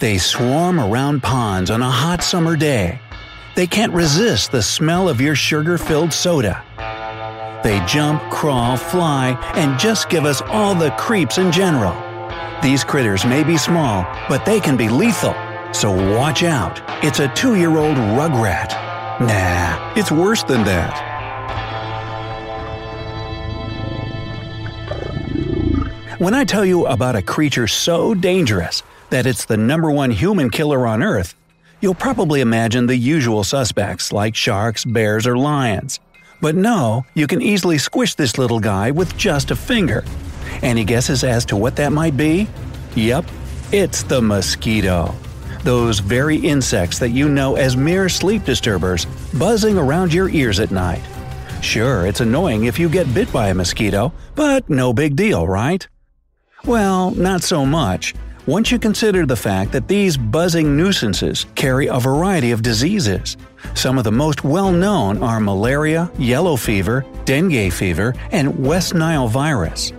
They swarm around ponds on a hot summer day. They can't resist the smell of your sugar filled soda. They jump, crawl, fly, and just give us all the creeps in general. These critters may be small, but they can be lethal. So watch out. It's a two year old rugrat. Nah, it's worse than that. When I tell you about a creature so dangerous that it's the number one human killer on Earth, you'll probably imagine the usual suspects like sharks, bears, or lions. But no, you can easily squish this little guy with just a finger. Any guesses as to what that might be? Yep, it's the mosquito. Those very insects that you know as mere sleep disturbers, buzzing around your ears at night. Sure, it's annoying if you get bit by a mosquito, but no big deal, right? Well, not so much. Once you consider the fact that these buzzing nuisances carry a variety of diseases. Some of the most well known are malaria, yellow fever, dengue fever, and West Nile virus.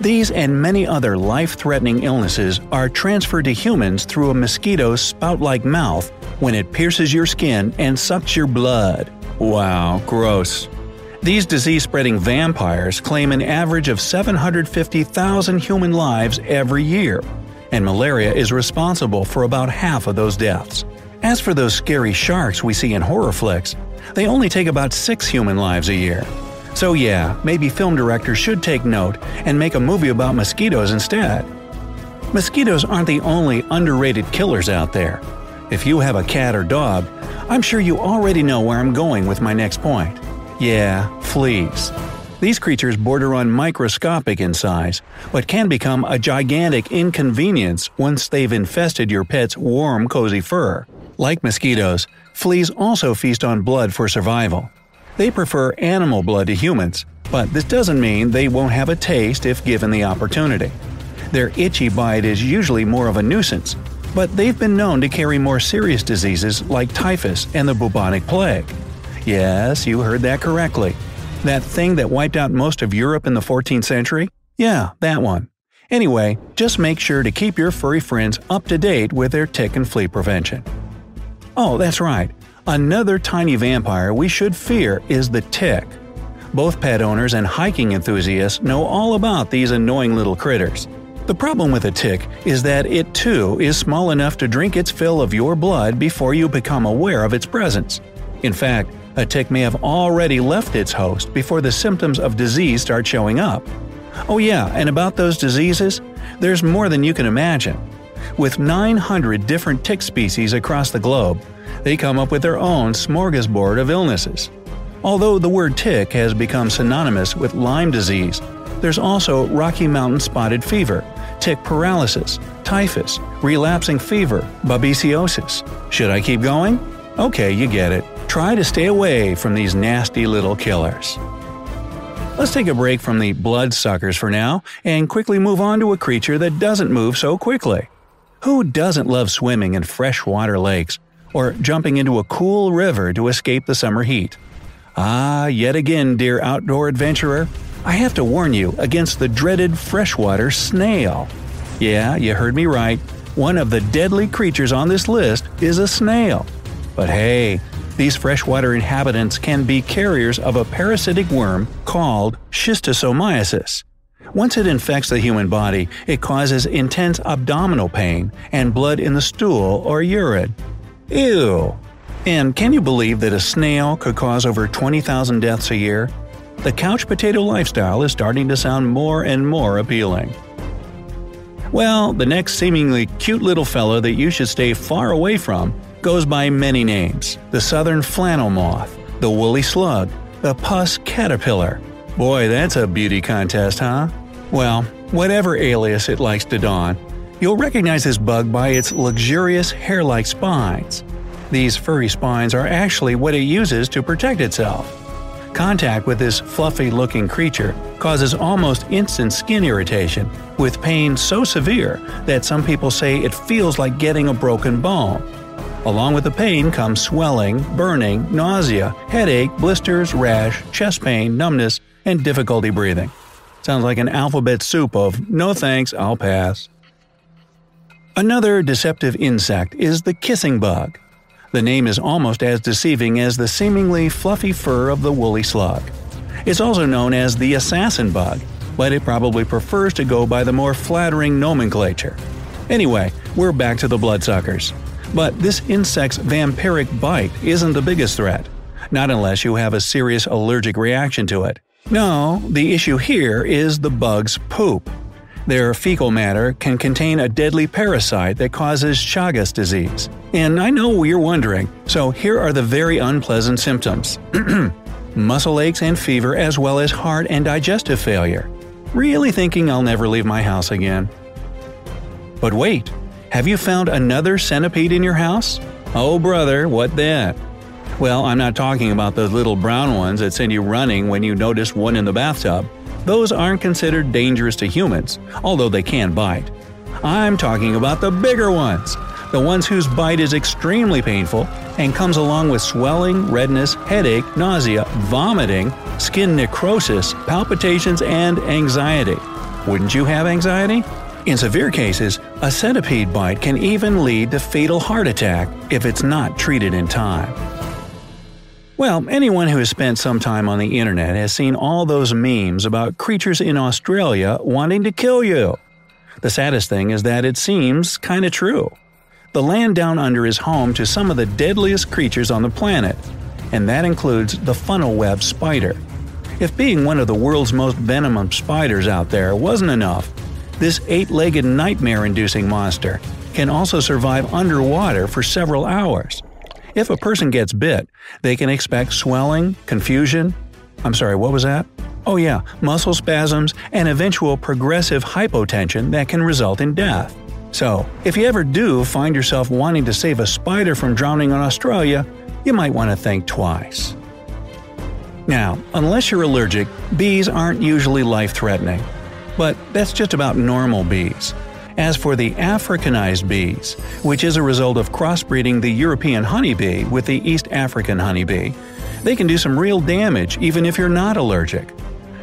These and many other life threatening illnesses are transferred to humans through a mosquito's spout like mouth when it pierces your skin and sucks your blood. Wow, gross. These disease spreading vampires claim an average of 750,000 human lives every year, and malaria is responsible for about half of those deaths. As for those scary sharks we see in horror flicks, they only take about six human lives a year. So, yeah, maybe film directors should take note and make a movie about mosquitoes instead. Mosquitoes aren't the only underrated killers out there. If you have a cat or dog, I'm sure you already know where I'm going with my next point. Yeah, fleas. These creatures border on microscopic in size, but can become a gigantic inconvenience once they've infested your pet's warm, cozy fur. Like mosquitoes, fleas also feast on blood for survival. They prefer animal blood to humans, but this doesn't mean they won't have a taste if given the opportunity. Their itchy bite is usually more of a nuisance, but they've been known to carry more serious diseases like typhus and the bubonic plague. Yes, you heard that correctly. That thing that wiped out most of Europe in the 14th century? Yeah, that one. Anyway, just make sure to keep your furry friends up to date with their tick and flea prevention. Oh, that's right. Another tiny vampire we should fear is the tick. Both pet owners and hiking enthusiasts know all about these annoying little critters. The problem with a tick is that it too is small enough to drink its fill of your blood before you become aware of its presence. In fact, a tick may have already left its host before the symptoms of disease start showing up. Oh, yeah, and about those diseases, there's more than you can imagine. With 900 different tick species across the globe, they come up with their own smorgasbord of illnesses. Although the word tick has become synonymous with Lyme disease, there's also Rocky Mountain spotted fever, tick paralysis, typhus, relapsing fever, babesiosis. Should I keep going? Okay, you get it. Try to stay away from these nasty little killers. Let's take a break from the bloodsuckers for now and quickly move on to a creature that doesn't move so quickly. Who doesn't love swimming in freshwater lakes or jumping into a cool river to escape the summer heat? Ah, yet again, dear outdoor adventurer, I have to warn you against the dreaded freshwater snail. Yeah, you heard me right. One of the deadly creatures on this list is a snail. But hey, these freshwater inhabitants can be carriers of a parasitic worm called schistosomiasis. Once it infects the human body, it causes intense abdominal pain and blood in the stool or urine. Ew! And can you believe that a snail could cause over 20,000 deaths a year? The couch potato lifestyle is starting to sound more and more appealing. Well, the next seemingly cute little fellow that you should stay far away from goes by many names the southern flannel moth, the woolly slug, the puss caterpillar. Boy, that's a beauty contest, huh? Well, whatever alias it likes to don, you'll recognize this bug by its luxurious hair like spines. These furry spines are actually what it uses to protect itself. Contact with this fluffy looking creature causes almost instant skin irritation, with pain so severe that some people say it feels like getting a broken bone. Along with the pain comes swelling, burning, nausea, headache, blisters, rash, chest pain, numbness, and difficulty breathing. Sounds like an alphabet soup of no thanks, I'll pass. Another deceptive insect is the kissing bug. The name is almost as deceiving as the seemingly fluffy fur of the woolly slug. It's also known as the assassin bug, but it probably prefers to go by the more flattering nomenclature. Anyway, we're back to the bloodsuckers. But this insect's vampiric bite isn't the biggest threat, not unless you have a serious allergic reaction to it. No, the issue here is the bug's poop. Their fecal matter can contain a deadly parasite that causes Chagas disease. And I know you're wondering, so here are the very unpleasant symptoms muscle aches and fever, as well as heart and digestive failure. Really thinking I'll never leave my house again. But wait, have you found another centipede in your house? Oh, brother, what then? Well, I'm not talking about those little brown ones that send you running when you notice one in the bathtub. Those aren't considered dangerous to humans, although they can bite. I'm talking about the bigger ones, the ones whose bite is extremely painful and comes along with swelling, redness, headache, nausea, vomiting, skin necrosis, palpitations, and anxiety. Wouldn't you have anxiety? In severe cases, a centipede bite can even lead to fatal heart attack if it's not treated in time. Well, anyone who has spent some time on the internet has seen all those memes about creatures in Australia wanting to kill you. The saddest thing is that it seems kinda true. The land down under is home to some of the deadliest creatures on the planet, and that includes the funnel web spider. If being one of the world's most venomous spiders out there wasn't enough, this eight legged nightmare inducing monster can also survive underwater for several hours. If a person gets bit, they can expect swelling, confusion. I'm sorry, what was that? Oh, yeah, muscle spasms and eventual progressive hypotension that can result in death. So, if you ever do find yourself wanting to save a spider from drowning in Australia, you might want to think twice. Now, unless you're allergic, bees aren't usually life threatening. But that's just about normal bees. As for the Africanized bees, which is a result of crossbreeding the European honeybee with the East African honeybee, they can do some real damage even if you're not allergic.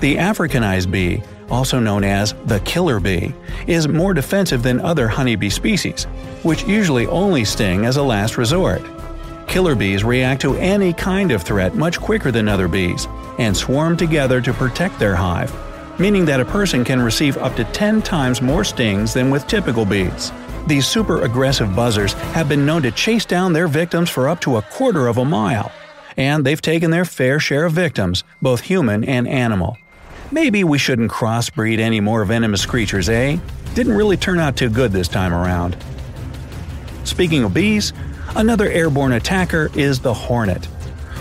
The Africanized bee, also known as the killer bee, is more defensive than other honeybee species, which usually only sting as a last resort. Killer bees react to any kind of threat much quicker than other bees, and swarm together to protect their hive, meaning that a person can receive up to 10 times more stings than with typical bees. These super aggressive buzzers have been known to chase down their victims for up to a quarter of a mile, and they've taken their fair share of victims, both human and animal. Maybe we shouldn't crossbreed any more venomous creatures, eh? Didn't really turn out too good this time around. Speaking of bees, another airborne attacker is the hornet.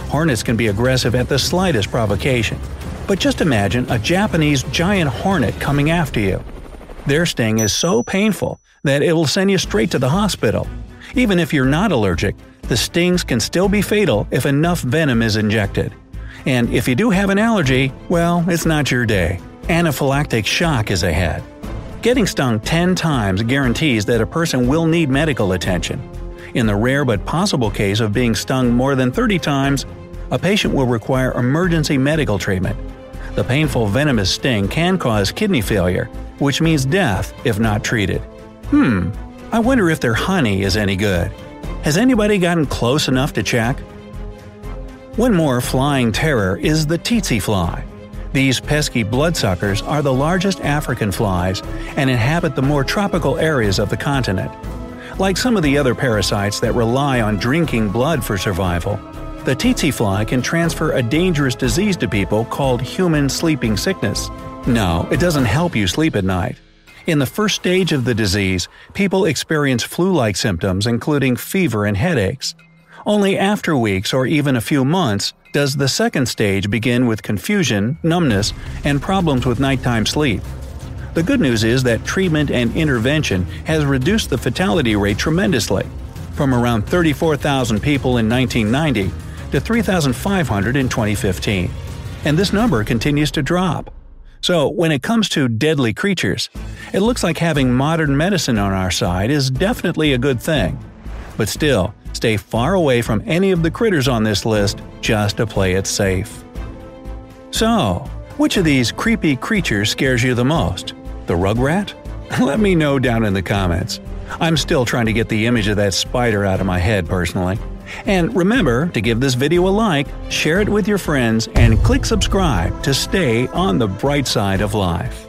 Hornets can be aggressive at the slightest provocation. But just imagine a Japanese giant hornet coming after you. Their sting is so painful that it will send you straight to the hospital. Even if you're not allergic, the stings can still be fatal if enough venom is injected. And if you do have an allergy, well, it's not your day. Anaphylactic shock is ahead. Getting stung 10 times guarantees that a person will need medical attention. In the rare but possible case of being stung more than 30 times, a patient will require emergency medical treatment. The painful venomous sting can cause kidney failure, which means death if not treated. Hmm, I wonder if their honey is any good. Has anybody gotten close enough to check? One more flying terror is the tsetse fly. These pesky bloodsuckers are the largest African flies and inhabit the more tropical areas of the continent. Like some of the other parasites that rely on drinking blood for survival, the tsetse fly can transfer a dangerous disease to people called human sleeping sickness. No, it doesn't help you sleep at night. In the first stage of the disease, people experience flu like symptoms, including fever and headaches. Only after weeks or even a few months does the second stage begin with confusion, numbness, and problems with nighttime sleep. The good news is that treatment and intervention has reduced the fatality rate tremendously, from around 34,000 people in 1990 to 3,500 in 2015. And this number continues to drop. So, when it comes to deadly creatures, it looks like having modern medicine on our side is definitely a good thing. But still, stay far away from any of the critters on this list just to play it safe. So, which of these creepy creatures scares you the most? The rugrat? Let me know down in the comments. I'm still trying to get the image of that spider out of my head personally. And remember to give this video a like, share it with your friends, and click subscribe to stay on the bright side of life.